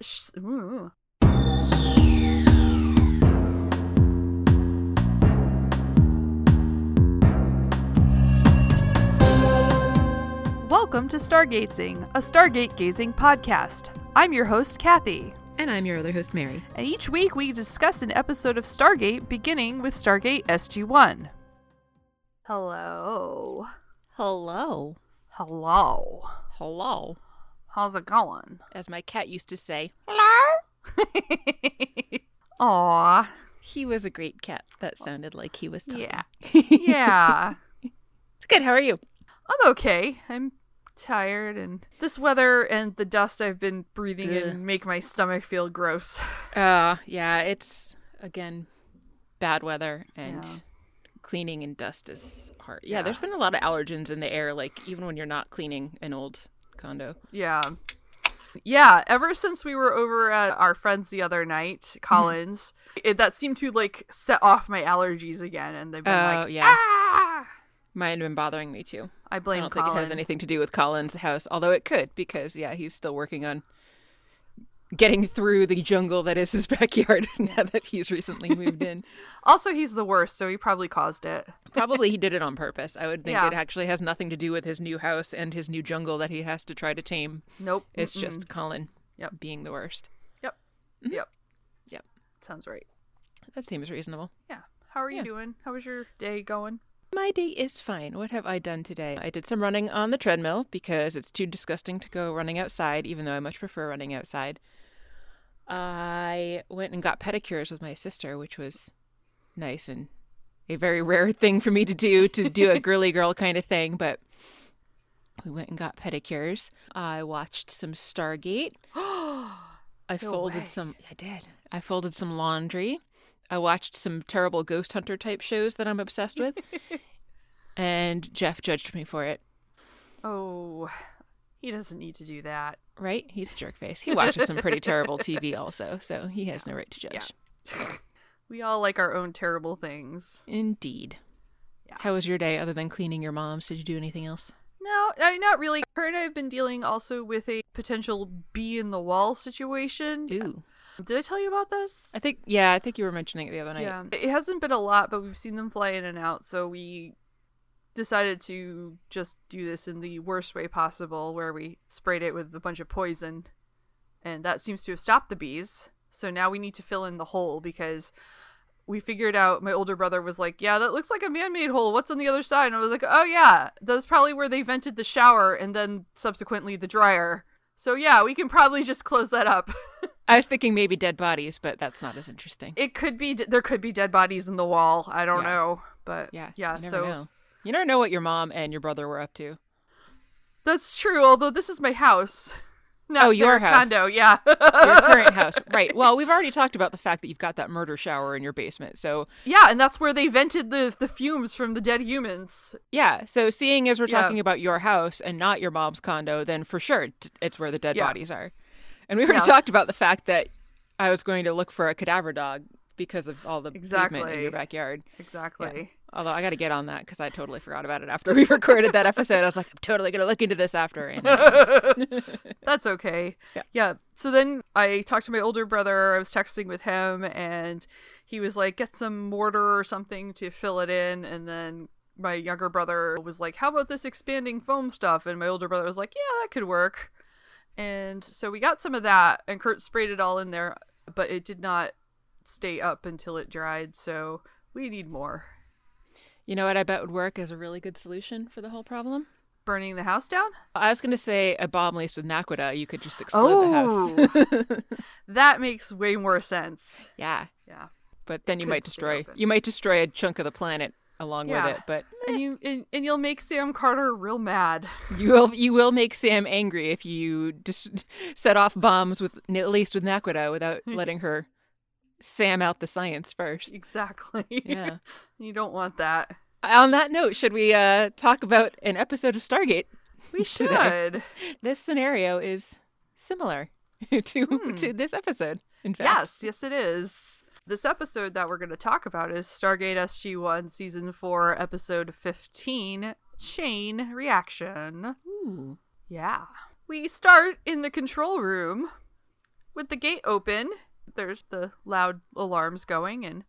sh- Welcome to Stargazing, a Stargate gazing podcast. I'm your host, Kathy, And I'm your other host, Mary. and each week we discuss an episode of Stargate beginning with Stargate SG 1. Hello. Hello. Hello. Hello. How's it going? As my cat used to say, hello? Aw. he was a great cat. That sounded like he was talking. Yeah. Yeah. Good. How are you? I'm okay. I'm tired, and this weather and the dust I've been breathing Ugh. in make my stomach feel gross. Uh, yeah, it's, again, bad weather and Yeah. cleaning and dust is hard. Yeah, Yeah. there's been a lot of allergens in the air, like even when you're not cleaning an old condo. Yeah. Yeah, ever since we were over at our friends the other night, Mm-hmm. Collins, it, that seemed to like set off my allergies again, and they've been Oh, like, yeah. ah! Mine have been bothering me too. I blame. I don't think it has anything to do with Colin's house, although it could because yeah, he's still working on getting through the jungle that is his backyard now that he's recently moved in. Also, he's the worst, so he probably caused it. Probably he did it on purpose. I would think Yeah. it actually has nothing to do with his new house and his new jungle that he has to try to tame. Nope. It's Mm-mm. just Colin Yep. being the worst. Yep. Mhm. Yep. Yep. Sounds right. That seems reasonable. Yeah. How are you Yeah. doing? How was your day going? My day is fine. What have I done today? I did some running on the treadmill because it's too disgusting to go running outside, even though I much prefer running outside. I went and got pedicures with my sister, which was nice and a very rare thing for me to do, to do a girly girl kind of thing, but we went and got pedicures. I watched some Stargate. I No folded way. some. I did. I folded some laundry. I watched some terrible ghost hunter type shows that I'm obsessed with. and Jeff judged me for it. oh, he doesn't need to do that. Right? He's a jerk face. He watches some pretty terrible TV also, so he has no right to judge. We all like our own terrible things. Indeed. Yeah. How was your day other than cleaning your mom's? Did you do anything else? No, not really. Her and I have been dealing also with a potential bee in the wall situation. Ooh. Did I tell you about this? I think yeah, I think you were mentioning it the other night. Yeah, it hasn't been a lot, but we've seen them fly in and out, so we decided to just do this in the worst way possible, where we sprayed it with a bunch of poison, and that seems to have stopped the bees. So now we need to fill in the hole because we figured out. My older brother was like, "Yeah, that looks like a man-made hole. What's on the other side?" And I was like, "Oh yeah, that's probably where they vented the shower and then subsequently the dryer." So yeah, we can probably just close that up. I was thinking maybe dead bodies, but that's not as interesting. It could be there could be dead bodies in the wall. I don't Yeah. know, but yeah. yeah. You So know. You never know what your mom and your brother were up to. that's true. Although this is my house. Not Oh, your house. condo. Yeah. Your current house. Right. Well, we've already talked about the fact that you've got that murder shower in your basement. So, yeah, and that's where they vented the the fumes from the dead humans. yeah. So, seeing as we're Yeah. talking about your house and not your mom's condo, then for sure it's where the dead Yeah. bodies are. And we already Yeah. talked about the fact that I was going to look for a cadaver dog because of all the movement in your backyard. Exactly. Although I got to get on that because I totally forgot about it after we recorded that episode. I was like, I'm totally going to look into this after. And uh, That's okay. Yeah. So then I talked to my older brother. I was texting with him, and he was like, "Get some mortar or something to fill it in." And then my younger brother was like, "How about this expanding foam stuff?" And my older brother was like, "Yeah, that could work." And so we got some of that, and Kurt sprayed it all in there, but it did not stay up until it dried. So we need more. you know what I bet would work as a really good solution for the whole problem? Burning the house down? I was going to say a bomb laced with naquadah. You could just explode the house. Oh! that makes way more sense. yeah. Yeah. But then you might destroy you might destroy a chunk of the planet along Yeah. with it. But and you and, and you'll make Sam Carter real mad. you will you will make Sam angry if you just set off bombs with at least with naquadah without letting her Sam out the science first. Exactly. Yeah. you don't want that. On that note, should we uh, talk about an episode of Stargate? We Today. should. This scenario is similar to Hmm. to this episode. In fact, Yes, yes it is. This episode that we're going to talk about is Stargate SG-1 season 4 episode 15, Chain Reaction. Ooh. Yeah. We start in the control room with the gate open. There's the loud alarms going, and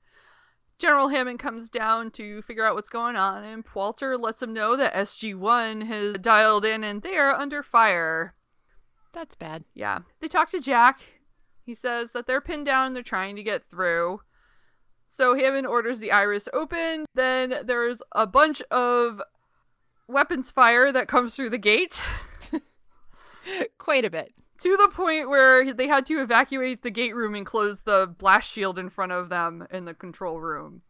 General Hammond comes down to figure out what's going on, and Walter lets him know that SG1 has dialed in and they are under fire. That's bad. Yeah. They talk to Jack. He says that they're pinned down and they're trying to get through. So Hammond orders the iris open. Then there's a bunch of weapons fire that comes through the gate Quite a bit. to the point where they had to evacuate the gate room and close the blast shield in front of them in the control room.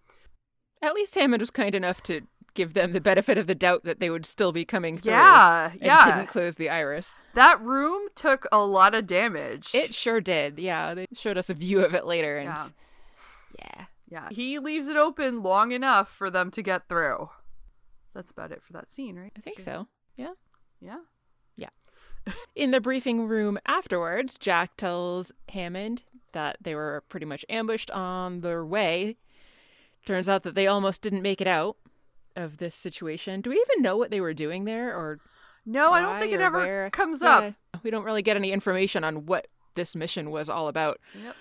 At least Hammond was kind enough to give them the benefit of the doubt that they would still be coming through. Yeah, And yeah. didn't close the iris. That room took a lot of damage. It sure did. Yeah, they showed us a view of it later, and Yeah. yeah. Yeah. He leaves it open long enough for them to get through. That's about it for that scene, right? I think so. Yeah. Yeah. Yeah. In the briefing room afterwards, Jack tells Hammond that they were pretty much ambushed on their way. Turns out that they almost didn't make it out of this situation. Do we even know what they were doing there or No, I don't think it ever where? comes Yeah, up. We don't really get any information on what this mission was all about. Yep.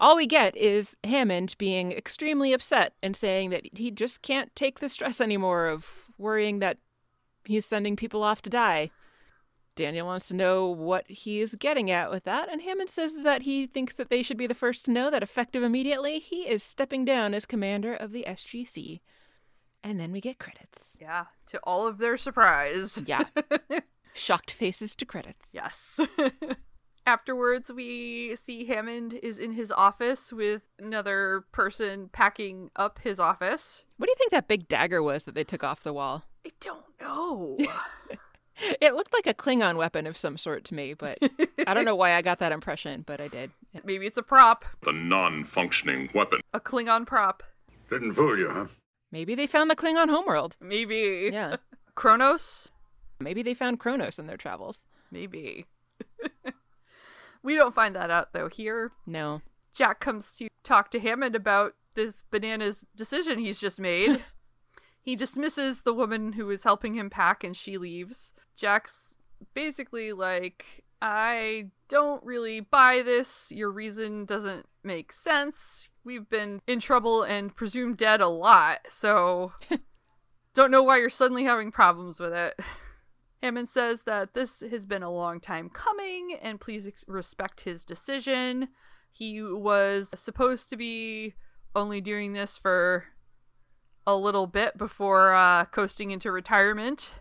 All we get is Hammond being extremely upset and saying that he just can't take the stress anymore of worrying that he's sending people off to die. Daniel wants to know what he is getting at with that, and Hammond says that he thinks that they should be the first to know that effective immediately, he is stepping down as commander of the SGC. And then we get credits. Yeah. To all of their surprise. Yeah. Shocked faces to credits. Yes. Afterwards, we see Hammond is in his office with another person packing up his office. What do you think that big dagger was that they took off the wall? I don't know. It looked like a Klingon weapon of some sort to me, but I don't know why I got that impression, but I did. Maybe it's a prop, The non functioning weapon. a Klingon prop. Didn't fool you, huh? Maybe they found the Klingon homeworld. Maybe. Yeah. Kronos? Maybe they found Kronos in their travels. Maybe. we don't find that out though here. No. Jack comes to talk to Hammond about this bananas decision he's just made. he dismisses the woman who is helping him pack and she leaves. Jack's basically like, I don't really buy this. Your reason doesn't make sense. We've been in trouble and presumed dead a lot, so don't know why you're suddenly having problems with it. Hammond says that this has been a long time coming and please ex- respect his decision. He was supposed to be only doing this for a little bit before uh, coasting into retirement.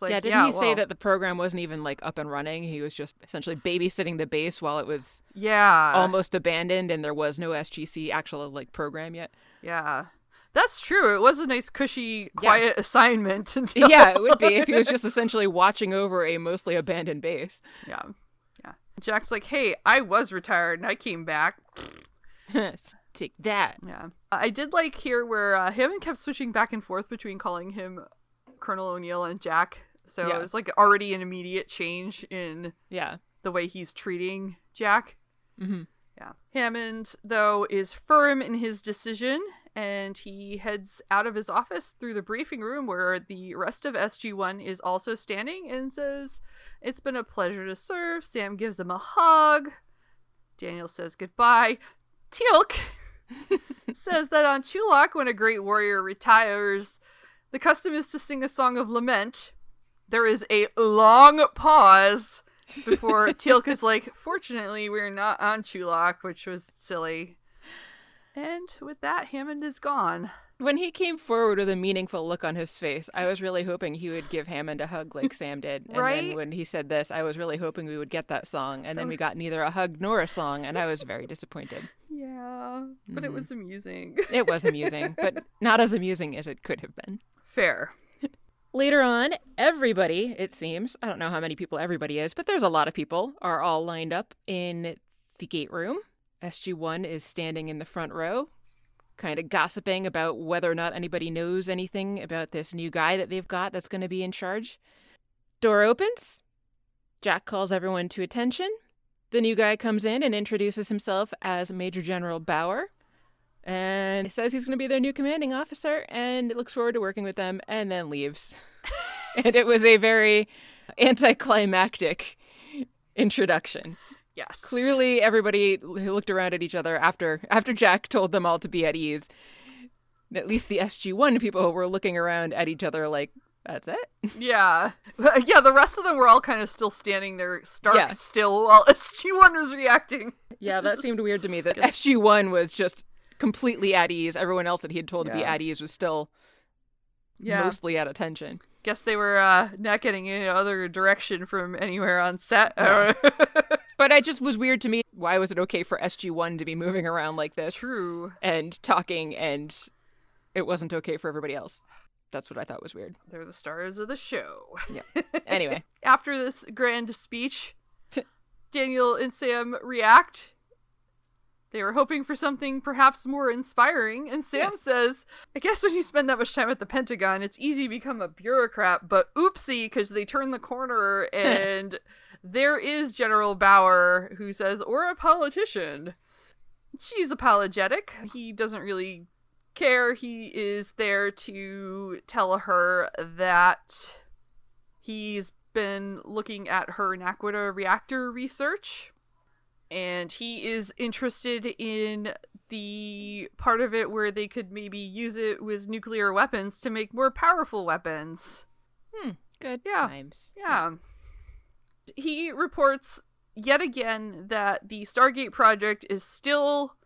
Like, yeah, didn't he say that the program wasn't even like up and running? He was just essentially babysitting the base while it was Yeah, almost abandoned and there was no SGC actual like program yet. yeah, that's true. It was a nice, cushy, quiet assignment. Until... yeah, it would be if he was just essentially watching over a mostly abandoned base. yeah, yeah. Jack's like, "Hey, I was retired and I came back." Take that. Yeah. I did like here where uh, Hammond kept switching back and forth between calling him Colonel O'Neill and Jack. So Yeah. it was like already an immediate change in Yeah. the way he's treating Jack. hmm Yeah. Hammond, though, is firm in his decision and he heads out of his office through the briefing room where the rest of SG1 is also standing and says, It's been a pleasure to serve. Sam gives him a hug. Daniel says goodbye. Teal'c says that on Chulak, when a great warrior retires, the custom is to sing a song of lament. There is a long pause before Teal'c is like, fortunately, we're not on Chulak, which was silly. And with that, Hammond is gone. When he came forward with a meaningful look on his face, I was really hoping he would give Hammond a hug like Sam did. And Right? then when he said this, I was really hoping we would get that song. And then we got neither a hug nor a song, and I was very disappointed. Yeah, but it Mhm. was amusing. It was amusing, but not as amusing as it could have been. Fair. Later on, everybody, it seems, I don't know how many people everybody is, but there's a lot of people, are all lined up in the gate room. SG1 is standing in the front row, kind of gossiping about whether or not anybody knows anything about this new guy that they've got that's going to be in charge. Door opens. Jack calls everyone to attention. The new guy comes in and introduces himself as Major General Bauer and says he's going to be their new commanding officer and looks forward to working with them and then leaves. and it was a very anticlimactic introduction. Yes. Clearly, everybody who looked around at each other after after Jack told them all to be at ease. At least the SG One people were looking around at each other like, "That's it." Yeah. Uh, yeah, the rest of them were all kind of still standing there stark Yeah. still while SG1 was reacting. Yeah, that seemed weird to me. That SG One was just completely at ease. Everyone else that he had told to be at ease was still Yeah. mostly at attention. Guess they were uh, not getting any other direction from anywhere on set. But it just was weird to me. Why was it okay for SG One to be moving around like this? True. and talking and it wasn't okay for everybody else. That's what I thought was weird. They're the stars of the show. Yeah. Anyway, After this grand speech, Daniel and Sam react. They were hoping for something perhaps more inspiring, and Sam Yes. says, I guess when you spend that much time at the Pentagon, it's easy to become a bureaucrat, but oopsie, because they turn the corner and there is General Bauer who says, or a politician. She's apologetic. He doesn't really care. He is there to tell her that he's been looking at her naquadah reactor research and he is interested in the part of it where they could maybe use it with nuclear weapons to make more powerful weapons. Hmm, good Yeah. times. Yeah. He reports yet again that the Stargate project is still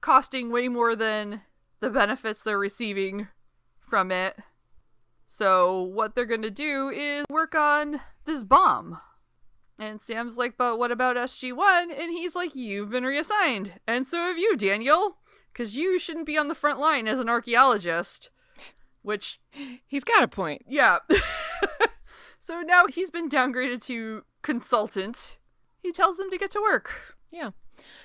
costing way more than the benefits they're receiving from it. So, what they're going to do is work on this bomb. And Sam's like, but what about SG1? And he's like, you've been reassigned. And so have you, Daniel. Because you shouldn't be on the front line as an archaeologist. Which He's got a point. yeah. so now he's been downgraded to consultant. He tells them to get to work. Yeah.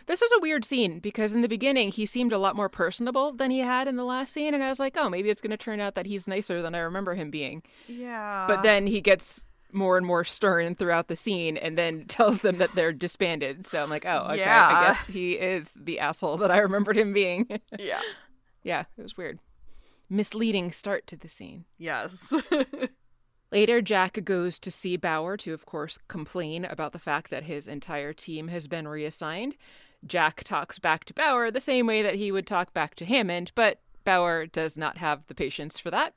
This was a weird scene because in the beginning he seemed a lot more personable than he had in the last scene, and I was like, oh, maybe it's going to turn out that he's nicer than I remember him being. Yeah. But then he gets more and more stern throughout the scene and then tells them that they're disbanded. So I'm like, oh, okay. Yeah. I guess he is the asshole that I remembered him being. yeah. yeah, it was weird. Misleading start to the scene. Yes. Later, Jack goes to see Bauer to, of course, complain about the fact that his entire team has been reassigned. Jack talks back to Bauer the same way that he would talk back to Hammond, but Bauer does not have the patience for that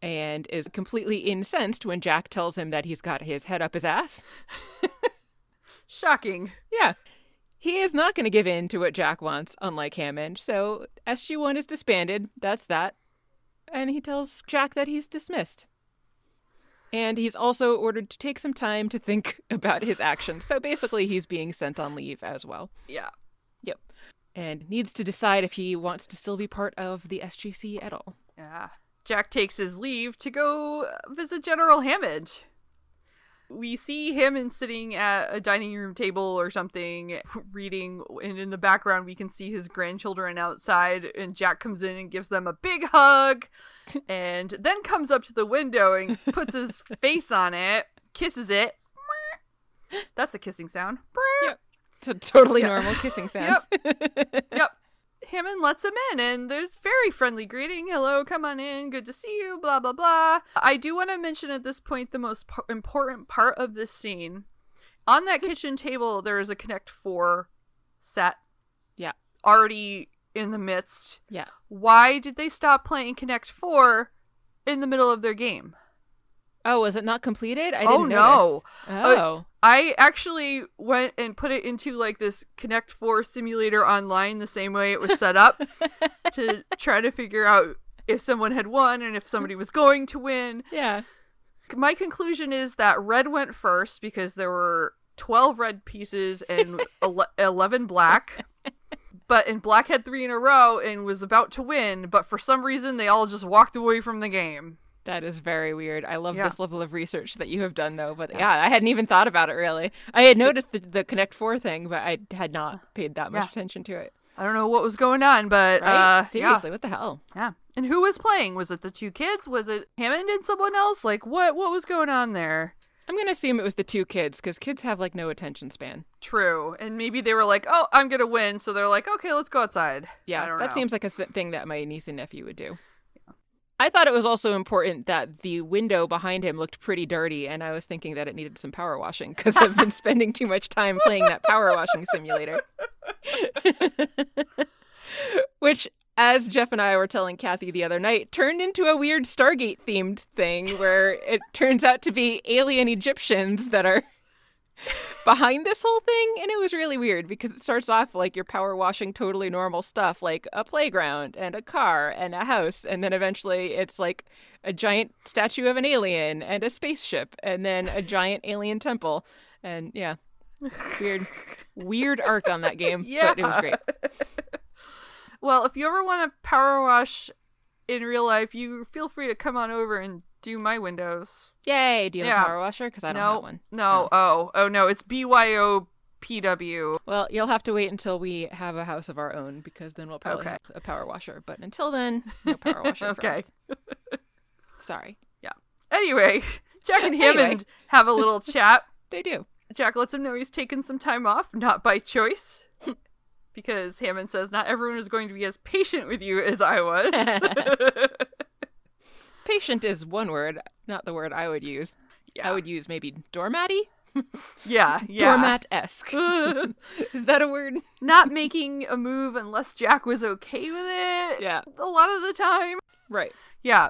and is completely incensed when Jack tells him that he's got his head up his ass. Shocking. Yeah. He is not going to give in to what Jack wants, unlike Hammond. So SG1 is disbanded. That's that. And he tells Jack that he's dismissed. And he's also ordered to take some time to think about his actions. So basically, he's being sent on leave as well. Yeah. Yep. And needs to decide if he wants to still be part of the SGC at all. Yeah. Jack takes his leave to go visit General Hammond. We see Hammond sitting at a dining room table or something, reading, and in the background we can see his grandchildren outside. And Jack comes in and gives them a big hug, and then comes up to the window and puts his face on it, kisses it. That's a kissing sound. Yep. It's a totally Yeah. normal kissing sound. Yep. yep. Hammond lets him in, and there's very friendly greeting. Hello, come on in. Good to see you. Blah blah blah. I do want to mention at this point the most p- important part of this scene. On that kitchen table, there is a Connect Four set yeah. already in the midst. Yeah. Why did they stop playing Connect Four in the middle of their game? Oh, was it not completed? I Oh, didn't no. notice. Uh, oh. I actually went and put it into like this Connect 4 simulator online the same way it was set up to try to figure out if someone had won and if somebody was going to win. yeah. My conclusion is that red went first because there were 12 red pieces and 11 black. But and black had 3 in a row and was about to win, but for some reason they all just walked away from the game. That is very weird. I love Yeah. this level of research that you have done, though. But yeah, I hadn't even thought about it really. I had noticed the, the Connect Four thing, but I had not paid that much Yeah. attention to it. I don't know what was going on, but Right? uh yeah. Seriously, what the hell? Yeah. And who was playing? Was it the two kids? Was it Hammond and someone else? Like what what was going on there? I'm gonna assume it was the two kids because kids have like no attention span. True. And maybe they were like, "Oh, I'm going to win." So they're like, "Okay, let's go outside." Yeah, I don't that know. seems like a thing that my niece and nephew would do. I thought it was also important that the window behind him looked pretty dirty, and I was thinking that it needed some power washing because I've been spending too much time playing that power washing simulator. Which, as Jeff and I were telling Kathy the other night, turned into a weird Stargate themed thing where it turns out to be alien Egyptians that are behind this whole thing and it was really weird because it starts off like you're power washing totally normal stuff like a playground and a car and a house and then eventually it's like a giant statue of an alien and a spaceship and then a giant alien temple and yeah weird weird arc on that game Yeah. but it was great Well, if you ever want to power wash in real life, you feel free to come on over and do my windows. yay do you have Yeah. a power washer because i don't no, have one No, oh, oh no, it's BYOPW. well you'll have to wait until we have a house of our own because then we'll probably Okay. have a power washer but until then no power washer for Okay. us. sorry Yeah. Anyway, Jack and Anyway. Hammond have a little chat. they do Jack lets him know he's taken some time off, not by choice. because Hammond says not everyone is going to be as patient with you as I was. Patient is one word, not the word I would use. yeah. I would use maybe doormatty? yeah, yeah. Doormat esque. is that a word? not making a move unless Jack was okay with it. Yeah. A lot of the time. Right. Yeah.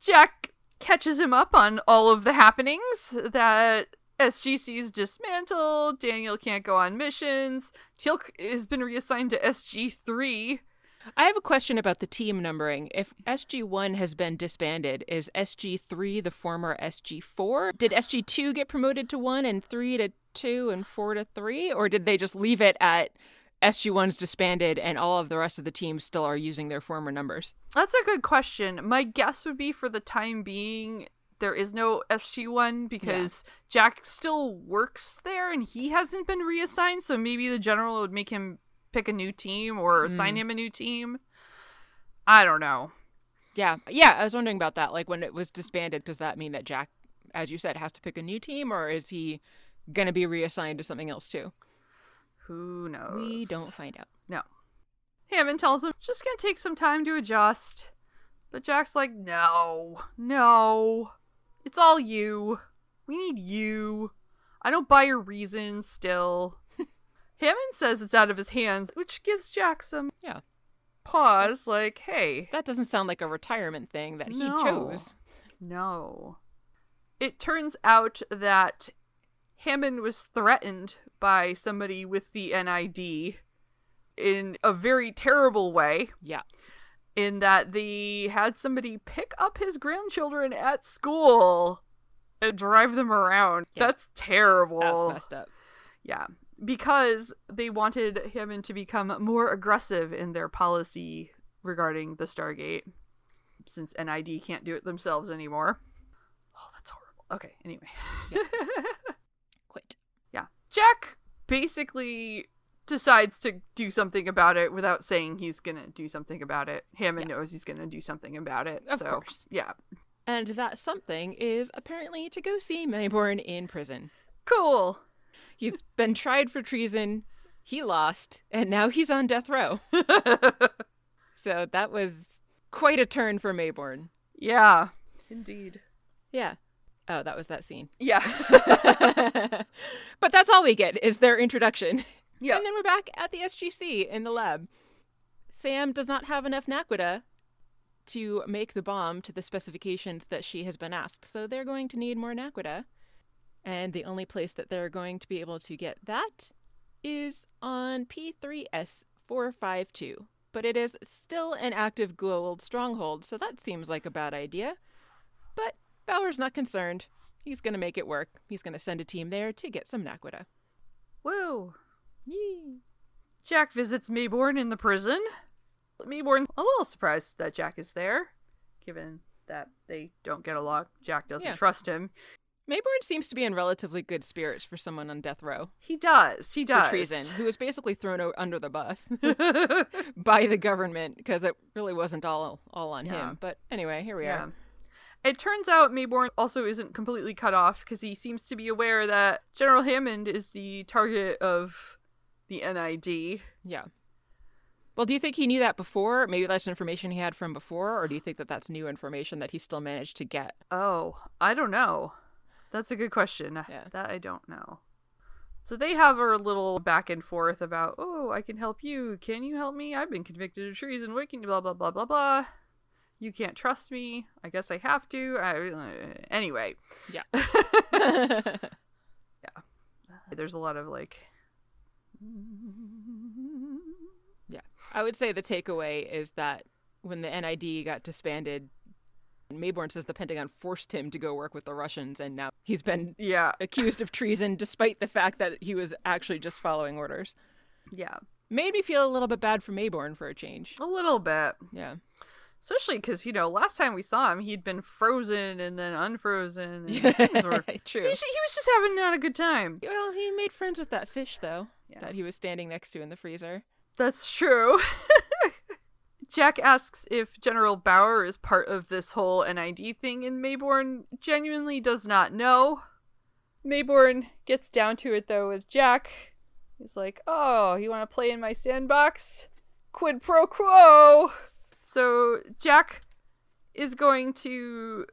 Jack catches him up on all of the happenings that SGC's dismantled, Daniel can't go on missions, Teal'c has been reassigned to SG3. I have a question about the team numbering. If SG1 has been disbanded, is SG3 the former SG4? Did SG2 get promoted to 1 and 3 to 2 and 4 to 3? Or did they just leave it at SG1's disbanded and all of the rest of the teams still are using their former numbers? That's a good question. My guess would be for the time being, there is no SG1 because Jack still works there and he hasn't been reassigned, so maybe the general would make him pick a new team or assign mm. him a new team. I don't know. Yeah, yeah. I was wondering about that. Like when it was disbanded, does that mean that Jack, as you said, has to pick a new team, or is he gonna be reassigned to something else too? Who knows? We don't find out. No. Hammond tells him, just gonna take some time to adjust. But Jack's like, no, no. It's all you. We need you. I don't buy your reasons still. Hammond says it's out of his hands, which gives Jack some Yeah, pause, like, hey, that doesn't sound like a retirement thing that he No. chose. no. It turns out that Hammond was threatened by somebody with the NID in a very terrible way. Yeah, in that they had somebody pick up his grandchildren at school and drive them around. Yeah. That's terrible. that's messed up. Yeah. Because they wanted him to become more aggressive in their policy regarding the Stargate, since NID can't do it themselves anymore. Oh, that's horrible. Okay, anyway. Quit. Yeah. Jack basically decides to do something about it without saying he's going to do something about it. Hammond knows he's going to do something about it. Of so, course. Yeah. And that something is apparently to go see Maybourne in prison. Cool. He's been tried for treason. He lost, and now he's on death row. So that was quite a turn for Maybourne. yeah. Indeed. Yeah. Oh, that was that scene. Yeah. but that's all we get is their introduction. Yeah. And then we're back at the SGC in the lab. Sam does not have enough naquadah to make the bomb to the specifications that she has been asked. So they're going to need more naquadah. And the only place that they're going to be able to get that is on P3S452. But it is still an active Goa'uld stronghold, so that seems like a bad idea. But Bauer's not concerned. He's going to make it work. He's going to send a team there to get some naquadah. Woo. Yee. Jack visits Maybourne in the prison. Maybourne a little surprised that Jack is there, given that they don't get along. Jack doesn't Yeah. trust him. Maybourne seems to be in relatively good spirits for someone on death row He does. He does. for treason, who was basically thrown o- under the bus by the government because it really wasn't all all on Yeah. him. But anyway, here we Yeah. are. It turns out Maybourne also isn't completely cut off because he seems to be aware that General Hammond is the target of the NID. Yeah. Well, do you think he knew that before? Maybe that's information he had from before, or do you think that that's new information that he still managed to get? Oh, I don't know. That's a good question. Yeah. That I don't know. So they have a little back and forth about, oh, I can help you. Can you help me? I've been convicted of treason. Can blah blah blah blah blah. You can't trust me. I guess I have to. I, uh, anyway, Yeah. Yeah. there's a lot of like, Yeah. I would say the takeaway is that when the NID got disbanded, Maybourne says the Pentagon forced him to go work with the Russians, and now he's been yeah, accused of treason despite the fact that he was actually just following orders. yeah, Made me feel a little bit bad for Maybourne for a change. a little bit. Yeah. Especially because you know, last time we saw him, he'd been frozen and then unfrozen. And were- True. he, he was just having not a good time. Well, he made friends with that fish, though, Yeah. that he was standing next to in the freezer. That's true. Jack asks if General Bauer is part of this whole NID thing, and Maybourne genuinely does not know. Maybourne gets down to it though with Jack. He's like, Oh, you want to play in my sandbox? Quid pro quo! So Jack is going to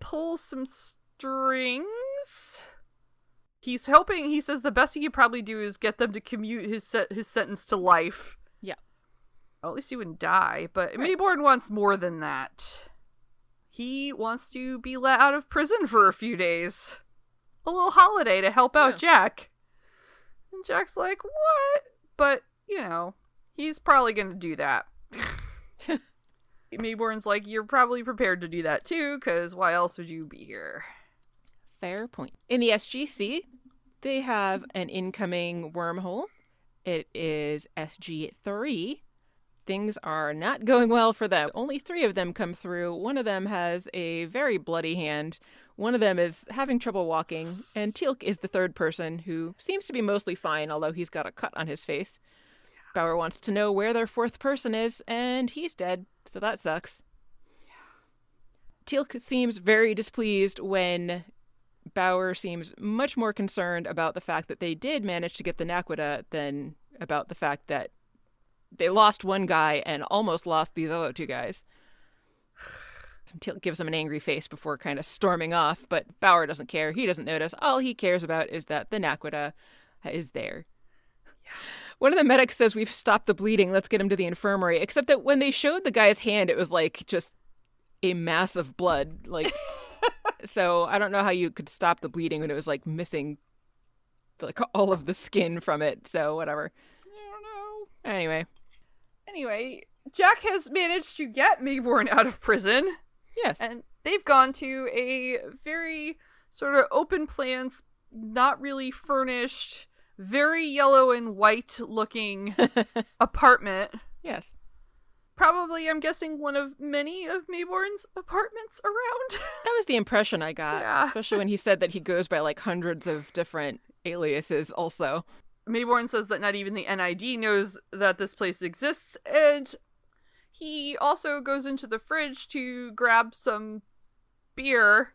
pull some strings. He's hoping, he says the best he could probably do is get them to commute his se- his sentence to life. Yeah. Well, at least he wouldn't die, but Right. Maybourne wants more than that. He wants to be let out of prison for a few days. A little holiday to help out Jack. And Jack's like, what? But, you know, he's probably going to do that. Maybourne's like, you're probably prepared to do that too, because why else would you be here? Fair point. In the SGC, they have an incoming wormhole. It is SG3. Things are not going well for them. Only three of them come through. One of them has a very bloody hand. One of them is having trouble walking. And Teal'c is the third person who seems to be mostly fine, although he's got a cut on his face. Bauer wants to know where their fourth person is, and he's dead, so that sucks. Teal'c seems very displeased when Bauer seems much more concerned about the fact that they did manage to get the naquadah than about the fact that they lost one guy and almost lost these other two guys. Gives him an angry face before kind of storming off, but Bauer doesn't care. He doesn't notice. All he cares about is that the naquadah is there. One of the medics says, We've stopped the bleeding. Let's get him to the infirmary. Except that when they showed the guy's hand, it was like just a mass of blood. Like, so I don't know how you could stop the bleeding when it was like missing like all of the skin from it. So whatever. I don't know. Anyway, Anyway, Jack has managed to get Maybourne out of prison. yes. and they've gone to a very sort of open plans, not really furnished, very yellow and white looking apartment. yes. Probably, I'm guessing, one of many of Maybourne's apartments around. That was the impression I got, Yeah. especially when he said that he goes by like hundreds of different aliases also. Maybourne says that not even the NID knows that this place exists, and he also goes into the fridge to grab some beer.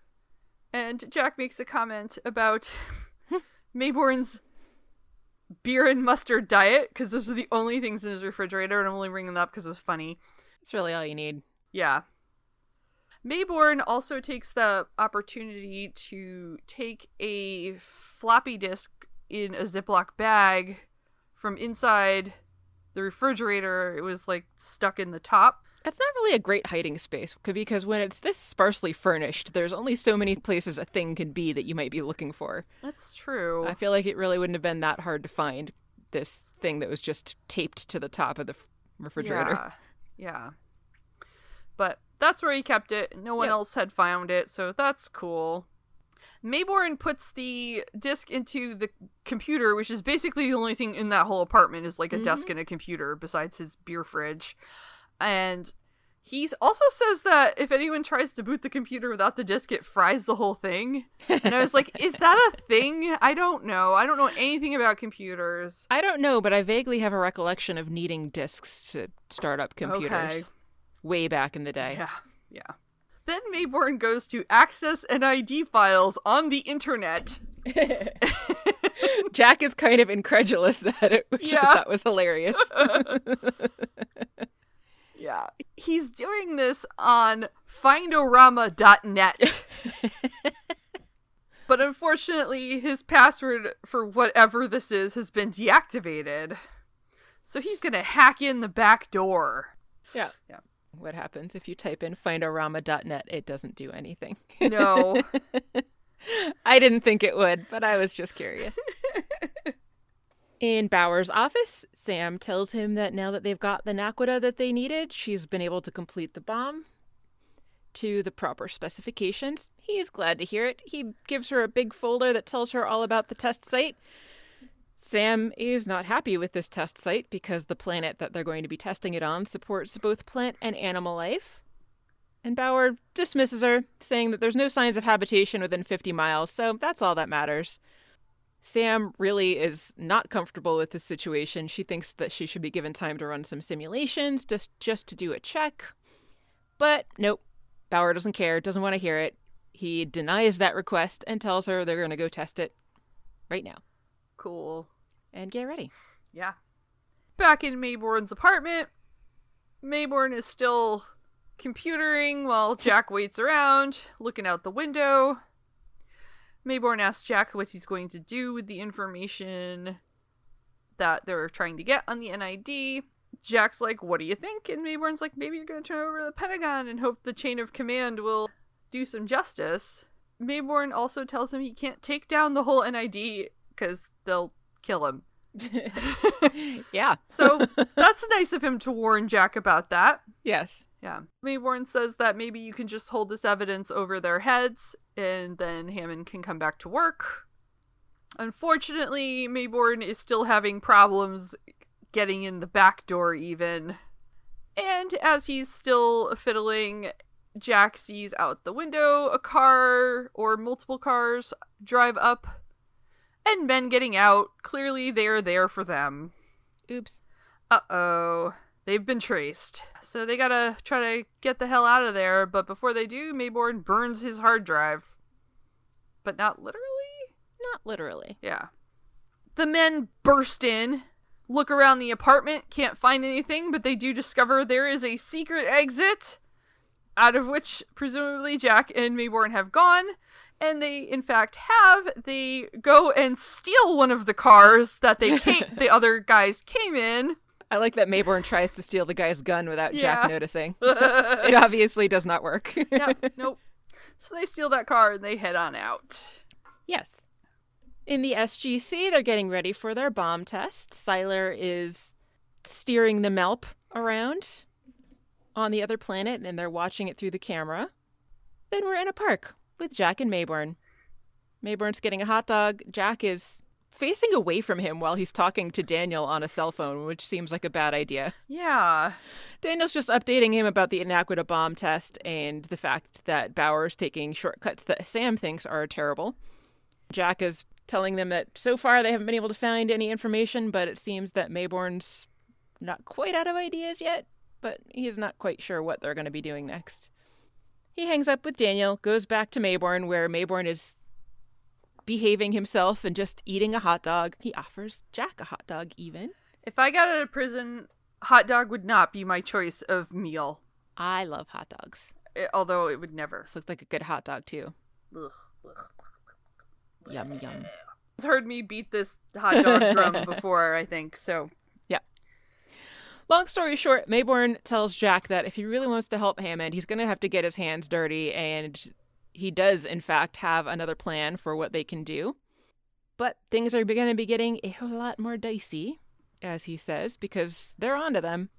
And Jack makes a comment about Maybourne's beer and mustard diet, because those are the only things in his refrigerator, and I'm only bringing them up because it was funny. It's really all you need. Yeah. Maybourne also takes the opportunity to take a floppy disk in a Ziploc bag from inside the refrigerator. It was like stuck in the top. It's not really a great hiding space because when it's this sparsely furnished, there's only so many places a thing can be that you might be looking for. That's true. I feel like it really wouldn't have been that hard to find this thing that was just taped to the top of the refrigerator. Yeah. Yeah. But that's where he kept it. No one Yep. else had found it, so that's cool. Maybourne puts the disc into the computer, which is basically the only thing in that whole apartment is like a desk mm-hmm. and a computer besides his beer fridge. And he also says that if anyone tries to boot the computer without the disc, it fries the whole thing. And I was like, is that a thing? I don't know. I don't know anything about computers. I don't know, but I vaguely have a recollection of needing disks to start up computers Okay. way back in the day. Yeah, yeah. Then Maybourne goes to access NID files on the internet. Jack is kind of incredulous at it, which Yeah. I thought was hilarious. yeah. He's doing this on findorama.net. but unfortunately, his password for whatever this is has been deactivated. So he's going to hack in the back door. yeah. Yeah. What happens if you type in findorama.net? It doesn't do anything. No. I didn't think it would, but I was just curious. In Bauer's office, Sam tells him that now that they've got the naquadah that they needed, she's been able to complete the bomb to the proper specifications. He is glad to hear it. He gives her a big folder that tells her all about the test site. Sam is not happy with this test site because the planet that they're going to be testing it on supports both plant and animal life. And Bauer dismisses her, saying that there's no signs of habitation within 50 miles, so that's all that matters. Sam really is not comfortable with this situation. She thinks that she should be given time to run some simulations just just to do a check. But nope. Bauer doesn't care, doesn't want to hear it. He denies that request and tells her they're going to go test it right now. Cool. And get ready. Yeah. Back in Maybourne's apartment, Maybourne is still computering while Jack waits around, looking out the window. Maybourne asks Jack what he's going to do with the information that they're trying to get on the NID. Jack's like, What do you think? And Maybourne's like, Maybe you're going to turn over to the Pentagon and hope the chain of command will do some justice. Maybourne also tells him he can't take down the whole NID because they'll kill him. yeah. So that's nice of him to warn Jack about that. Yes. Yeah. Maybourne says that maybe you can just hold this evidence over their heads and then Hammond can come back to work. Unfortunately, Maybourne is still having problems getting in the back door, even. And as he's still fiddling, Jack sees out the window a car or multiple cars drive up and men getting out. Clearly, they're there for them. Oops. Uh oh. They've been traced. So they gotta try to get the hell out of there, but before they do, Maybourne burns his hard drive. But not literally? Not literally. Yeah. The men burst in, look around the apartment, can't find anything, but they do discover there is a secret exit, out of which presumably Jack and Maybourne have gone. And they, in fact, have. They go and steal one of the cars that they came, the other guys came in. I like that Maybourne tries to steal the guy's gun without Yeah. Jack noticing. it obviously does not work. yeah, nope. So they steal that car and they head on out. Yes. In the SGC, they're getting ready for their bomb test. Siler is steering the MALP around on the other planet, and they're watching it through the camera. Then we're in a park with Jack and Maybourne. Maybourne's getting a hot dog. Jack is facing away from him while he's talking to Daniel on a cell phone, which seems like a bad idea. Yeah. Daniel's just updating him about the Inaquita bomb test and the fact that Bauer's taking shortcuts that Sam thinks are terrible. Jack is telling them that so far they haven't been able to find any information, but it seems that Maybourne's not quite out of ideas yet, but he's not quite sure what they're going to be doing next. He hangs up with Daniel, goes back to Maybourne, where Maybourne is behaving himself and just eating a hot dog. He offers Jack a hot dog, even. If I got out of prison, hot dog would not be my choice of meal. I love hot dogs. Eh, although it would never. This looked like a good hot dog, too. Ugh, ugh. Yum, yum. It's heard me beat this hot dog drum before, I think. So Long story short, Maybourne tells Jack that if he really wants to help Hammond, he's going to have to get his hands dirty, and he does, in fact, have another plan for what they can do. But things are going to be getting a whole lot more dicey, as he says, because they're onto them.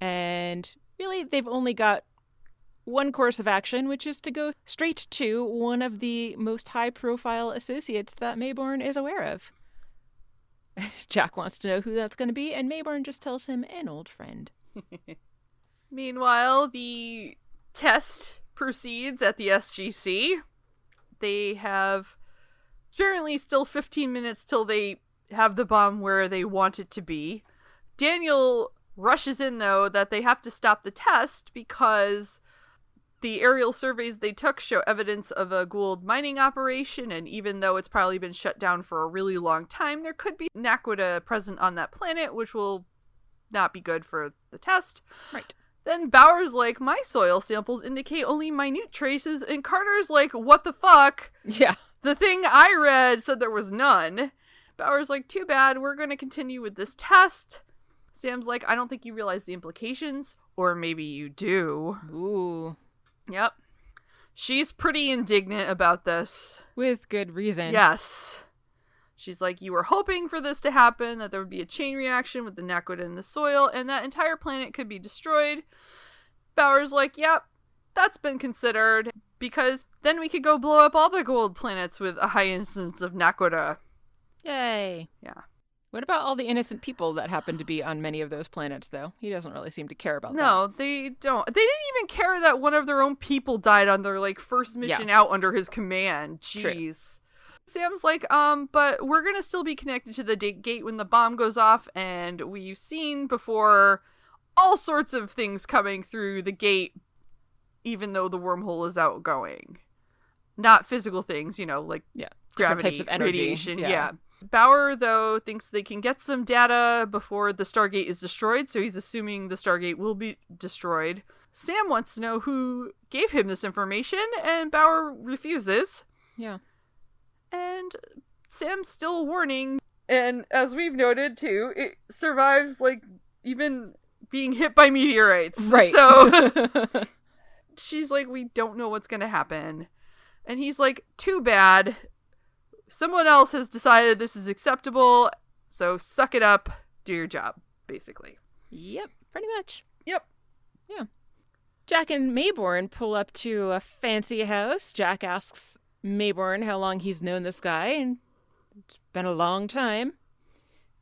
And really, they've only got one course of action, which is to go straight to one of the most high profile associates that Maybourne is aware of. Jack wants to know who that's going to be, and Maybourne just tells him an old friend. Meanwhile, the test proceeds at the SGC. They have apparently still 15 minutes till they have the bomb where they want it to be. Daniel rushes in, though, that they have to stop the test because The aerial surveys they took show evidence of a Goa'uld mining operation, and even though it's probably been shut down for a really long time, there could be naquadah present on that planet, which will not be good for the test. Right. Then Bauer's like, my soil samples indicate only minute traces, and Carter's like, what the fuck? Yeah. The thing I read said there was none. Bauer's like, too bad, we're going to continue with this test. Sam's like, I don't think you realize the implications, or maybe you do. Ooh. Yep. She's pretty indignant about this. With good reason. Yes. She's like, You were hoping for this to happen, that there would be a chain reaction with the naquadah in the soil, and that entire planet could be destroyed. Bauer's like, Yep, that's been considered, because then we could go blow up all the Goa'uld planets with a high incidence of naquadah. Yay. Yeah. What about all the innocent people that happen to be on many of those planets, though? He doesn't really seem to care about that. No, they don't. They didn't even care that one of their own people died on their like first mission out under his command. True. Jeez. Sam's like, um, but we're gonna still be connected to the gate when the bomb goes off, and we've seen before all sorts of things coming through the gate, even though the wormhole is outgoing. Not physical things, you know, like Yeah. Different gravity, types of energy. radiation. Yeah. Yeah. Bauer, though, thinks they can get some data before the Stargate is destroyed, so he's assuming the Stargate will be destroyed. Sam wants to know who gave him this information, and Bauer refuses. Yeah. And Sam's still warning, and as we've noted too, it survives like even being hit by meteorites. Right. So she's like, we don't know what's gonna happen. And he's like, too bad. Someone else has decided this is acceptable, so suck it up, do your job, basically. yep. Pretty much. Yep. Yeah. Jack and Maybourne pull up to a fancy house. Jack asks Maybourne how long he's known this guy, and it's been a long time.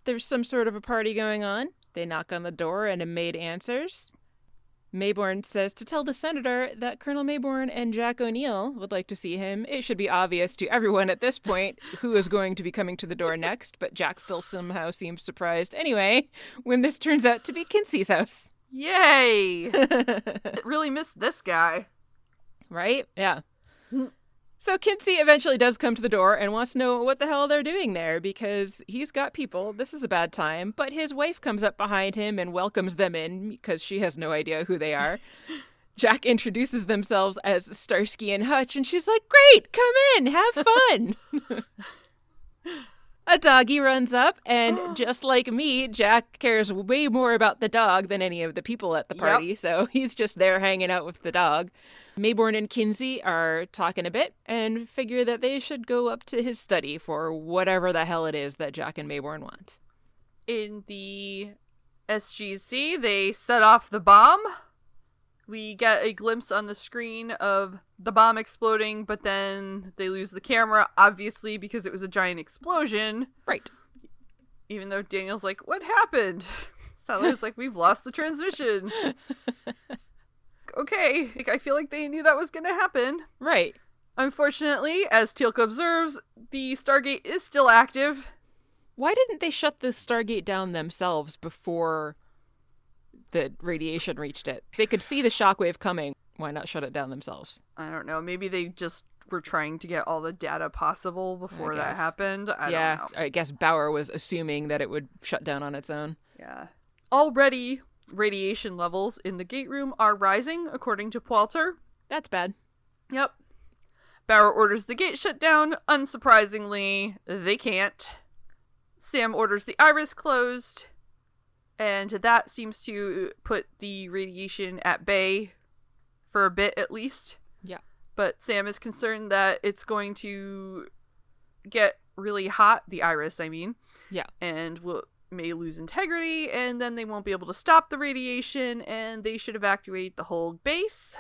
There's some sort of a party going on. They knock on the door, and a maid answers. Maybourne says to tell the senator that Colonel Maybourne and Jack O'Neill would like to see him. It should be obvious to everyone at this point who is going to be coming to the door next, but Jack still somehow seems surprised anyway when this turns out to be Kinsey's house. Yay! really missed this guy. Right? Yeah. So Kinsey eventually does come to the door and wants to know what the hell they're doing there because he's got people. This is a bad time. But his wife comes up behind him and welcomes them in because she has no idea who they are. Jack introduces themselves as Starsky and Hutch, and she's like, Great, come in, have fun. a doggy runs up, and just like me, Jack cares way more about the dog than any of the people at the Yep. party, so he's just there hanging out with the dog. Maybourne and Kinsey are talking a bit and figure that they should go up to his study for whatever the hell it is that Jack and Maybourne want. In the SGC, they set off the bomb. We get a glimpse on the screen of the bomb exploding, but then they lose the camera, obviously, because it was a giant explosion. Right. Even though Daniel's like, What happened? Siler's like, We've lost the transmission. okay, like, I feel like they knew that was going to happen. Right. Unfortunately, as Teal'c observes, the Stargate is still active. Why didn't they shut the Stargate down themselves before the radiation reached it? They could see the shockwave coming. Why not shut it down themselves? I don't know. Maybe they just were trying to get all the data possible before that happened. I yeah, don't know. I guess Bauer was assuming that it would shut down on its own. Yeah. Already, radiation levels in the gate room are rising, according to Poulter. That's bad. Yep. Bauer orders the gate shut down. Unsurprisingly, they can't. Sam orders the iris closed, and that seems to put the radiation at bay for a bit at least. Yeah. But Sam is concerned that it's going to get really hot, the iris, I mean. Yeah. And will may lose integrity, and then they won't be able to stop the radiation, and they should evacuate the whole base.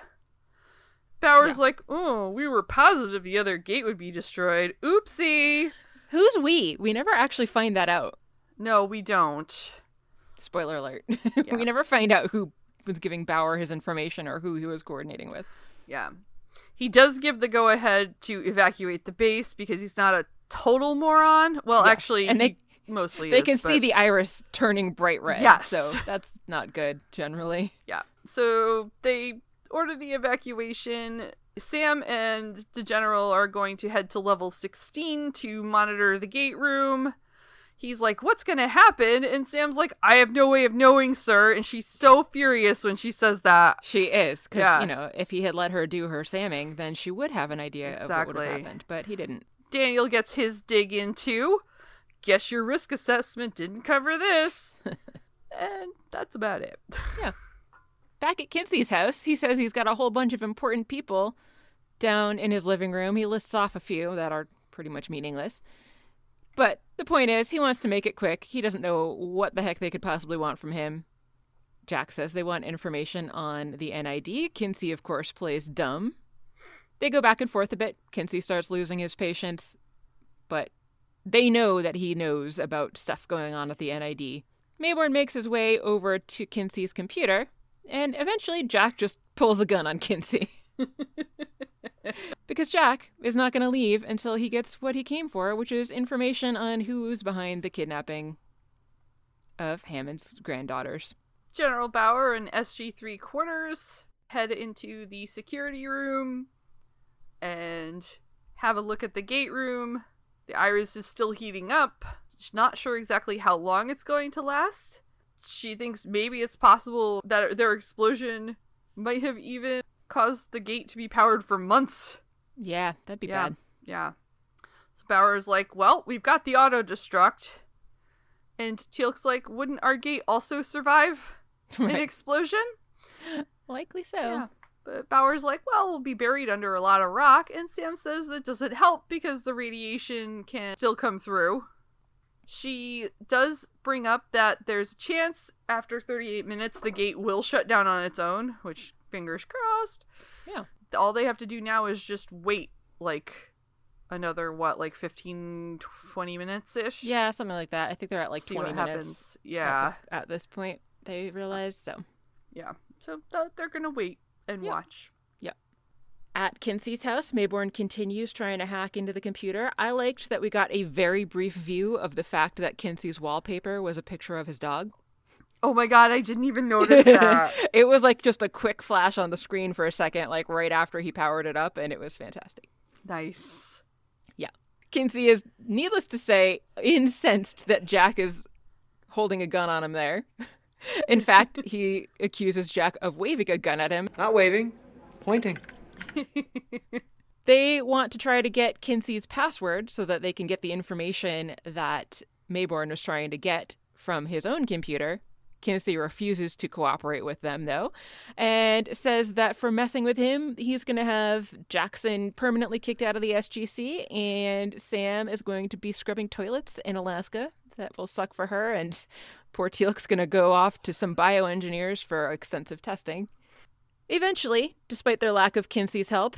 Bauer's Yeah. like, oh, we were positive the other gate would be destroyed. Oopsie. Who's we? We never actually find that out. No, we don't. Spoiler alert. Yeah. we never find out who was giving Bauer his information or who he was coordinating with. Yeah. He does give the go ahead to evacuate the base because he's not a total moron. Well, Yeah, actually, and they- he mostly They is, can see the iris turning bright red. Yes. So that's not good generally. Yeah. So they order the evacuation. Sam and the general are going to head to level 16 to monitor the gate room. He's like, What's going to happen? And Sam's like, I have no way of knowing, sir. And she's so furious when she says that. She is, because, Yeah. you know, if he had let her do her samming, then she would have an idea of what would have Exactly. happened. But he didn't. Daniel gets his dig in too. Guess your risk assessment didn't cover this. and that's about it. Yeah. Back at Kinsey's house, he says he's got a whole bunch of important people down in his living room. He lists off a few that are pretty much meaningless. But the point is, he wants to make it quick. He doesn't know what the heck they could possibly want from him. Jack says they want information on the NID. Kinsey, of course, plays dumb. They go back and forth a bit. Kinsey starts losing his patience, but they know that he knows about stuff going on at the NID. Maybourne makes his way over to Kinsey's computer, and eventually Jack just pulls a gun on Kinsey. because Jack is not going to leave until he gets what he came for, which is information on who's behind the kidnapping of Hammond's granddaughters. General Bauer and SG3 quarters head into the security room and have a look at the gate room. The iris is still heating up. She's not sure exactly how long it's going to last. She thinks maybe it's possible that their explosion might have even caused the gate to be powered for months. Yeah, that'd be Yeah. bad. Yeah. So Bauer's like, well, we've got the auto destruct. And Teal'c's like, wouldn't our gate also survive an explosion? Likely so. Yeah. But Bauer's like, well, we'll be buried under a lot of rock. And Sam says that doesn't help because the radiation can still come through. She does bring up that there's a chance after 38 minutes the gate will shut down on its own, which fingers crossed. Yeah. All they have to do now is just wait like another what like 15 20 minutes ish Yeah, something like that. I think they're at like See 20 what minutes happens yeah at, the- at this point. They realize so. yeah so th- they're gonna wait and Yep. watch Yep. At Kinsey's house, Maybourne continues trying to hack into the computer. I liked that we got a very brief view of the fact that Kinsey's wallpaper was a picture of his dog. oh my god i didn't even notice that it was like just a quick flash on the screen for a second, like right after he powered it up, and it was fantastic. nice Yeah. Kinsey is, needless to say, incensed that Jack is holding a gun on him there. In fact, he accuses Jack of waving a gun at him. Not waving, pointing. They want to try to get Kinsey's password so that they can get the information that Maybourne was trying to get from his own computer. Kinsey refuses to cooperate with them, though, and says that for messing with him, he's going to have Jackson permanently kicked out of the SGC, and Sam is going to be scrubbing toilets in Alaska. That will suck for her, and poor Teal'c's going to go off to some bioengineers for extensive testing. Eventually, despite their lack of Kinsey's help,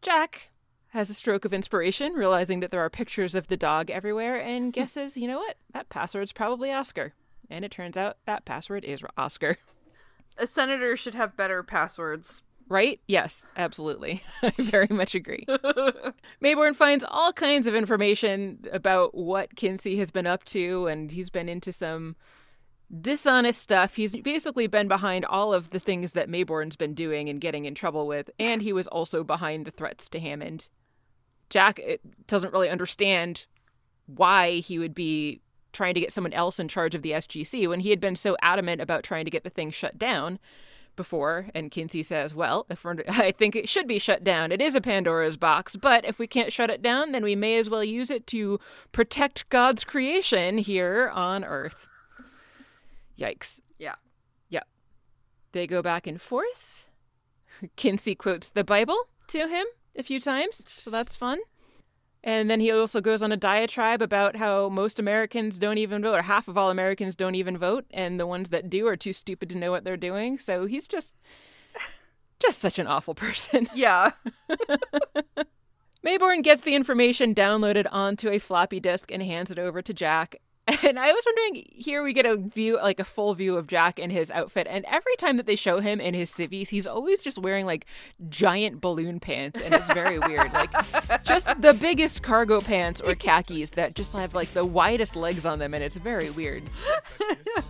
Jack has a stroke of inspiration, realizing that there are pictures of the dog everywhere, and hmm. guesses, you know what? That password's probably Oscar. And it turns out that password is Oscar. a senator should have better passwords Right? Yes, absolutely. I very much agree. Maybourne finds all kinds of information about what Kinsey has been up to, and he's been into some dishonest stuff. He's basically been behind all of the things that Maybourne's been doing and getting in trouble with, and he was also behind the threats to Hammond. Jack doesn't really understand why he would be trying to get someone else in charge of the SGC when he had been so adamant about trying to get the thing shut down before. And Kinsey says, Well, if we're, I think it should be shut down. It is a Pandora's box, but if we can't shut it down, then we may as well use it to protect God's creation here on Earth. Yikes. yeah Yep. They go back and forth. Kinsey quotes the Bible to him a few times, so that's fun. And then he also goes on a diatribe about how most Americans don't even vote, or half of all Americans don't even vote, and the ones that do are too stupid to know what they're doing. So he's just, just such an awful person. yeah Maybourne gets the information downloaded onto a floppy disk and hands it over to Jack. And I was wondering, here we get a view, like a full view of Jack in his outfit. And every time that they show him in his civvies, he's always just wearing like giant balloon pants. And it's very weird. Like just the biggest cargo pants or khakis that just have like the widest legs on them. And it's very weird.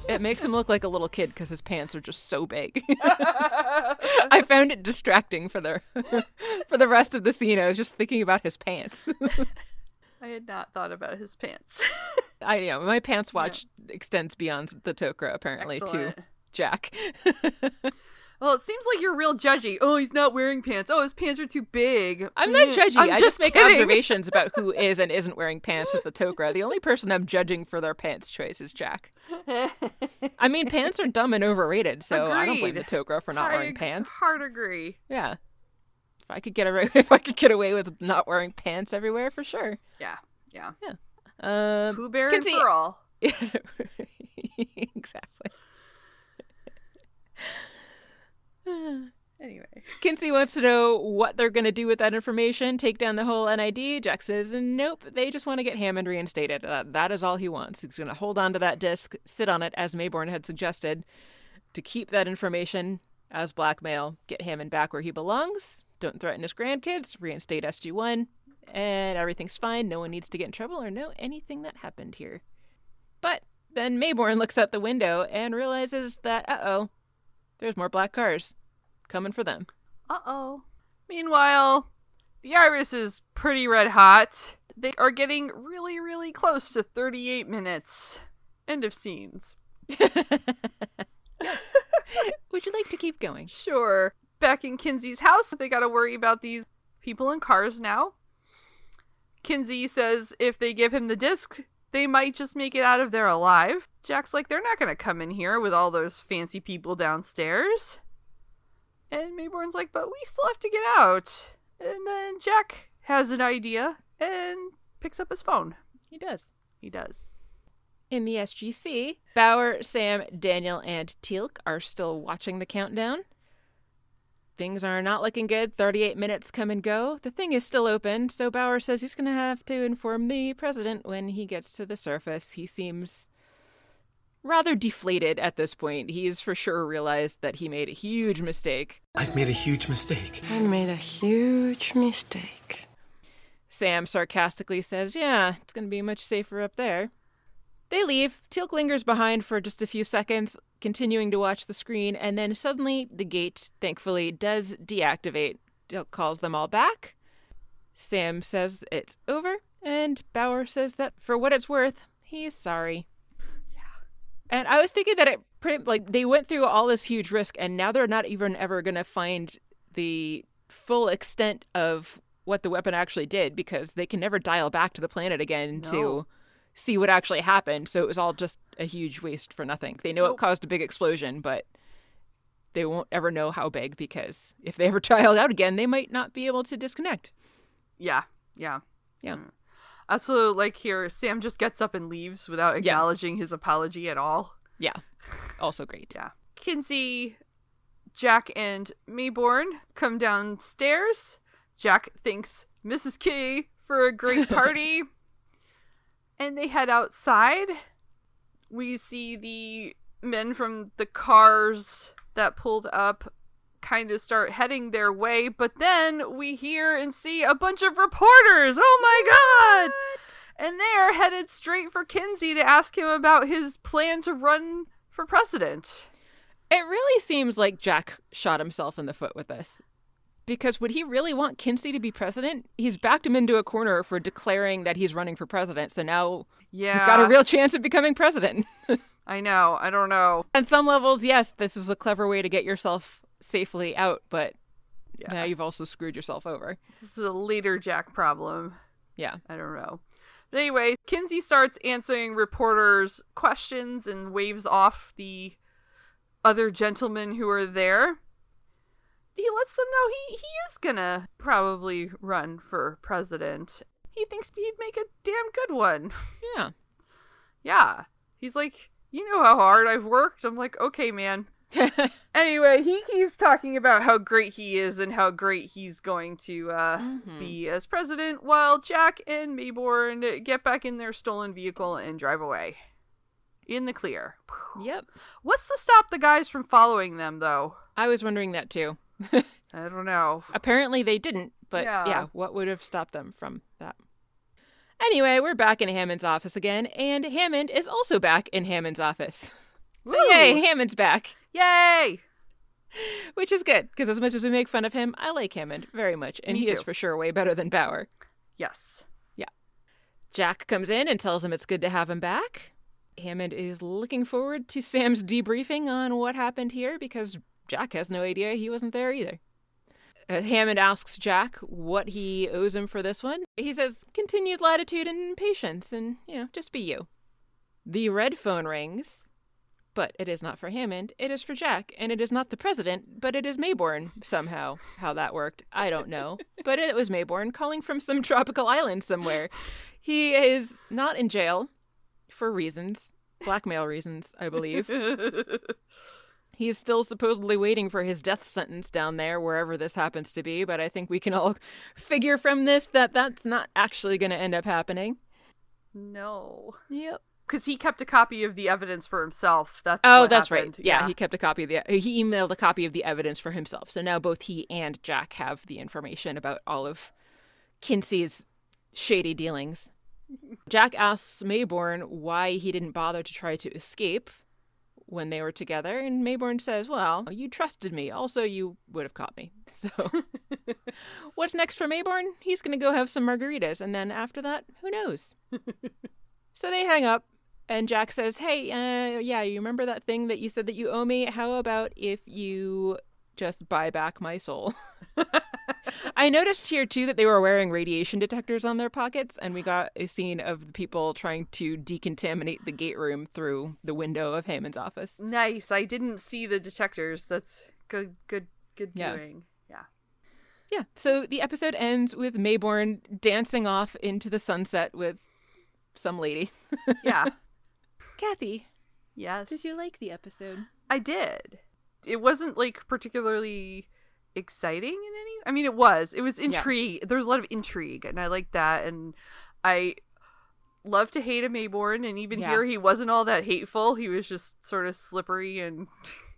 It makes him look like a little kid because his pants are just so big. I found it distracting for the for the rest of the scene. I was just thinking about his pants. I had not thought about his pants. I know my pants watch extends beyond the Tok'ra apparently to Jack. well, it seems like you're real judgy. Oh, he's not wearing pants. Oh, his pants are too big. I'm not Mm, judgy. I'm I just make observations about who is and isn't wearing pants at the Tok'ra. The only person I'm judging for their pants choice is Jack. I mean, pants are dumb and overrated, so I don't blame the Agreed. Tok'ra for not I wearing pants. Hard agree. Yeah. If I could get away, if I could get away with not wearing pants everywhere, for sure. Yeah, yeah. Um, Pooh Bear and for all. exactly. Anyway, Kinsey wants to know what they're going to do with that information. Take down the whole NID. Jack says, nope, they just want to get Hammond reinstated. Uh, that is all he wants. He's going to hold on to that disc, sit on it, as Maybourne had suggested, to keep that information as blackmail, get Hammond back where he belongs, don't threaten his grandkids, reinstate SG1, and everything's fine. No one needs to get in trouble or know anything that happened here. But then Maybourne looks out the window and realizes that, uh oh, there's more black cars coming for them. uh oh. Meanwhile, the Iris is pretty red hot. They are getting really, really close to 38 minutes. End of scenes. yes. Would you like to keep going? Sure. Back in Kinsey's house, they gotta worry about these people in cars now. Kinsey says if they give him the disc, they might just make it out of there alive. Jack's like, they're not gonna come in here with all those fancy people downstairs. And Maybourne's like, but we still have to get out. And then Jack has an idea and picks up his phone. He does. He does. In the SGC, Bauer, Sam, Daniel, and Teal'c are still watching the countdown. Things are not looking good. 38 minutes come and go. The thing is still open, so Bauer says he's going to have to inform the president when he gets to the surface. He seems rather deflated at this point. He's for sure realized that he made a huge mistake. I've made a huge mistake. I made a huge mistake. Sam sarcastically says, Yeah, it's going to be much safer up there. They leave. Teal'c lingers behind for just a few seconds, continuing to watch the screen, and then suddenly the gate, thankfully, does deactivate. Calls them all back. Sam says it's over, and Bauer says that for what it's worth, he's sorry. Yeah. And I was thinking that it pretty like they went through all this huge risk, and now they're not even ever going to find the full extent of what the weapon actually did because they can never dial back to the planet again No. to see what actually happened. So it was all just a huge waste for nothing. They know it caused a big explosion, but they won't ever know how big because if they ever try it out again, they might not be able to disconnect. Yeah, yeah. Yeah. Mm. Also, like here, Sam just gets up and leaves without Yeah. acknowledging his apology at all. Yeah. Also great. Yeah. Kinsey, Jack, and Maybourne come downstairs. Jack thanks Mrs. Key for a great party. And they head outside. We see the men from the cars that pulled up kind of start heading their way, but then we hear and see a bunch of reporters. Oh my god! And they're headed straight for Kinsey to ask him about his plan to run for president. It really seems like Jack shot himself in the foot with this. Because would he really want Kinsey to be president? He's backed him into a corner for declaring that he's running for president, so now Yeah. he's got a real chance of becoming president. I know. I don't know. On some levels, yes, this is a clever way to get yourself safely out, but Yeah. now you've also screwed yourself over. This is a leader Jack problem. Yeah. I don't know. But anyway, Kinsey starts answering reporters' questions and waves off the other gentlemen who are there. He lets them know he, he is gonna probably run for president. He thinks he'd make a damn good one. Yeah. yeah. He's like, you know how hard I've worked. I'm like, okay, man. Anyway, he keeps talking about how great he is and how great he's going to uh, Mhm. be as president, while Jack and Maybourne get back in their stolen vehicle and drive away. in the clear. Yep. What's to stop the guys from following them, though? I was wondering that too. I don't know. Apparently they didn't, but Yeah. yeah. what would have stopped them from that? Anyway, we're back in Hammond's office again, and Hammond is also back in Hammond's office. So Woo! yay, Hammond's back, Yay! which is good because as much as we make fun of him, I like Hammond very much, and Me he is for sure way better than Bauer. Yes. Yeah. Jack comes in and tells him it's good to have him back. Hammond is looking forward to Sam's debriefing on what happened here because Jack has no idea he wasn't there either. Uh, Hammond asks Jack what he owes him for this one. He says, continued latitude and patience, and, you know, just be you. The red phone rings, but it is not for Hammond, it is for Jack, and it is not the president, but it is Maybourne, somehow. How that worked, I don't know. but it was Maybourne calling from some tropical island somewhere. He is not in jail for reasons, blackmail reasons, I believe. He is still supposedly waiting for his death sentence down there, wherever this happens to be, but I think we can all figure from this that that's not actually going to end up happening. no. Yep. Because he kept a copy of the evidence for himself. That's Oh, that's happened. right. Yeah, he kept a copy of the he emailed a copy of the evidence for himself. So now both he and Jack have the information about all of Kinsey's shady dealings. Jack asks Maybourne why he didn't bother to try to escape when they were together, and Maybourne says, "Well, you trusted me. Also, you would have caught me." So, what's next for Maybourne? He's going to go have some margaritas, and then after that, who knows? so they hang up, and Jack says, "Hey, uh, yeah, you remember that thing that you said that you owe me? How about if you just buy back my soul?" I noticed here too that they were wearing radiation detectors on their pockets, and we got a scene of the people trying to decontaminate the gate room through the window of Hammond's office. Nice. I didn't see the detectors. That's good. Good. Good Yeah. doing. Yeah. Yeah, so the episode ends with Maybourne dancing off into the sunset with some lady. Yeah. Kathy, yes. did you like the episode? I did. It wasn't like particularly exciting in any. I mean, it was. It was intrigue. There was a lot of intrigue, and I liked that. And I love to hate a Maybourne, and even Yeah. here, he wasn't all that hateful. He was just sort of slippery and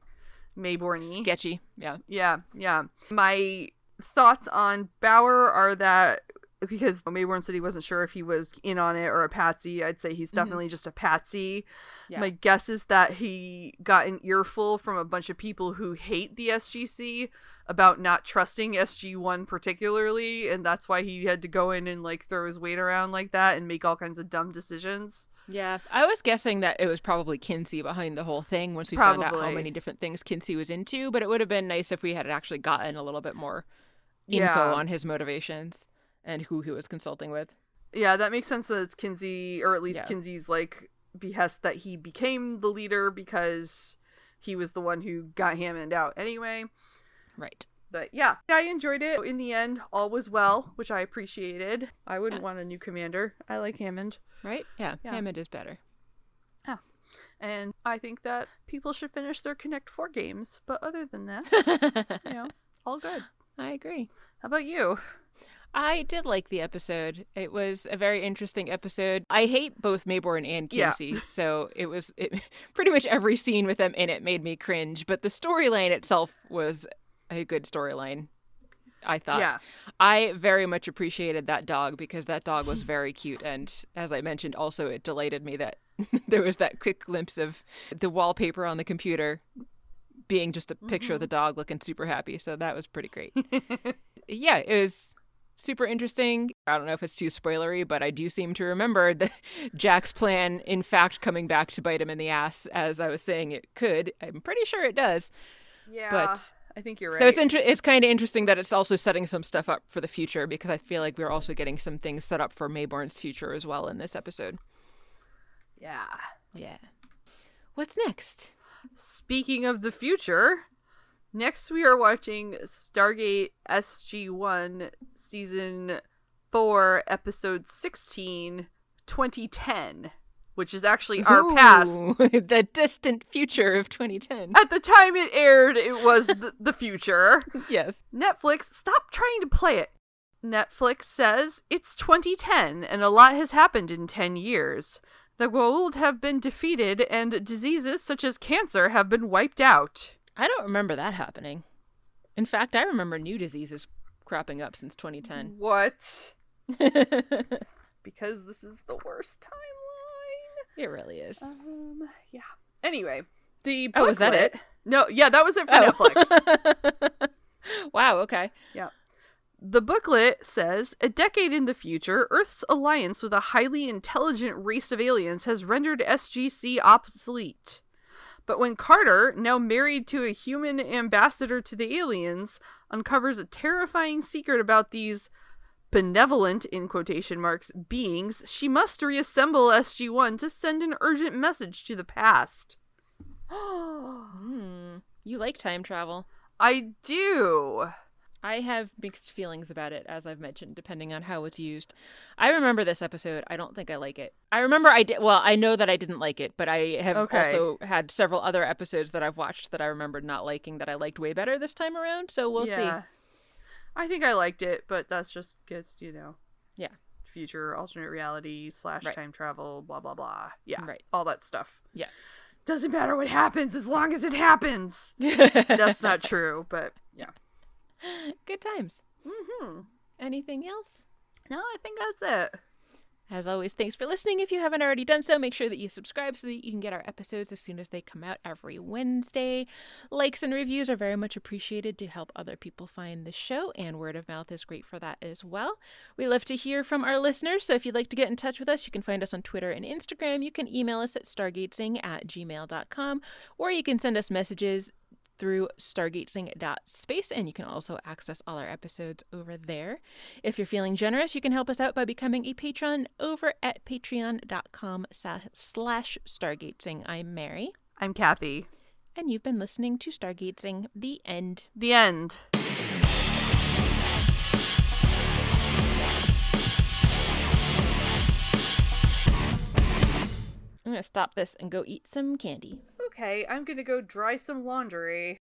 Maybourny. Sketchy, yeah. Yeah, yeah. My thoughts on Bauer are that because Maybourne said he wasn't sure if he was in on it or a patsy. I'd say he's mm-hmm. definitely just a patsy. Yeah. My guess is that he got an earful from a bunch of people who hate the SGC about not trusting SG1 particularly, and that's why he had to go in and like throw his weight around like that and make all kinds of dumb decisions. Yeah, I was guessing that it was probably Kinsey behind the whole thing once we found out how many different things Kinsey was into, but it would have been nice if we had actually gotten a little bit more info Yeah. on his motivations and who he was consulting with. Yeah, that makes sense that it's Kinsey, or at least Yeah. Kinsey's like behest that he became the leader because he was the one who got Hammond out anyway. Right. But yeah, I enjoyed it. In the end, all was well, which I appreciated. I wouldn't Yeah. want a new commander. I like Hammond. Right? Yeah, Yeah. Hammond is better. Oh. And I think that people should finish their Connect 4 games. But other than that, you know, all good. I agree. How about you? I did like the episode. It was a very interesting episode. I hate both Maybourne and Yeah. So it was it, pretty much every scene with them in it made me cringe. But the storyline itself was a good storyline. I thought. Yeah. I very much appreciated that dog because that dog was very cute, and as I mentioned, also it delighted me that there was that quick glimpse of the wallpaper on the computer being just a picture of the mm-hmm. dog looking super happy. So that was pretty great. yeah, it was super interesting. I don't know if it's too spoilery, but I do seem to remember the Jack's plan, in fact, coming back to bite him in the ass, as I was saying it could. I'm pretty sure it does. Yeah. But- I think you're right. So it's inter- it's kind of interesting that it's also setting some stuff up for the future because I feel like we're also getting some things set up for Maybourne's future as well in this episode. yeah. Yeah. What's next? Speaking of the future, next we are watching Stargate SG1 season 4 episode 16 2010, which is actually our past. The distant future of 2010. At the time it aired, it was the, the future. yes. Netflix, stop trying to play it. Netflix says it's 2010 and a lot has happened in 10 years. The Goa'uld have been defeated, and diseases such as cancer have been wiped out. I don't remember that happening. In fact, I remember new diseases cropping up since 2010. What? Because this is the worst timeline. it really is. Um, yeah. Anyway, the booklet. Oh, was that it? No, yeah, that was it for Oh. Netflix. wow, okay. Yeah. The booklet says a decade in the future, Earth's alliance with a highly intelligent race of aliens has rendered SGC obsolete. But when Carter, now married to a human ambassador to the aliens, uncovers a terrifying secret about these benevolent, in quotation marks, beings, she must reassemble SG 1 to send an urgent message to the past. Hmm. You like time travel. I do. I have mixed feelings about it, as I've mentioned, depending on how it's used. I remember this episode. I don't think I like it. I remember I did. Well, I know that I didn't like it, but I have Okay. also had several other episodes that I've watched that I remembered not liking that I liked way better this time around. So we'll yeah. I think I liked it, but that's just gets you know, Yeah. future alternate reality slash Right. time travel, blah blah blah. Yeah, Right. all that stuff. Yeah. Doesn't matter what happens as long as it happens. That's not true, but yeah. Good times. hmm Anything else? No, I think that's it. As always, thanks for listening. If you haven't already done so, make sure that you subscribe so that you can get our episodes as soon as they come out every Wednesday. Likes and reviews are very much appreciated to help other people find the show, and word of mouth is great for that as well. We love to hear from our listeners, so if you'd like to get in touch with us, you can find us on Twitter and Instagram. You can email us at stargatesing at gmail.com, or you can send us messages through stargatesing.space, and you can also access all our episodes over there. If you're feeling generous, you can help us out by becoming a patron over at patreon.com slash stargatesing. I'm Mary, I'm Kathy. and you've been listening to Stargatesing, the end. The end. I'm going to stop this and go eat some candy. Okay, I'm gonna go dry some laundry.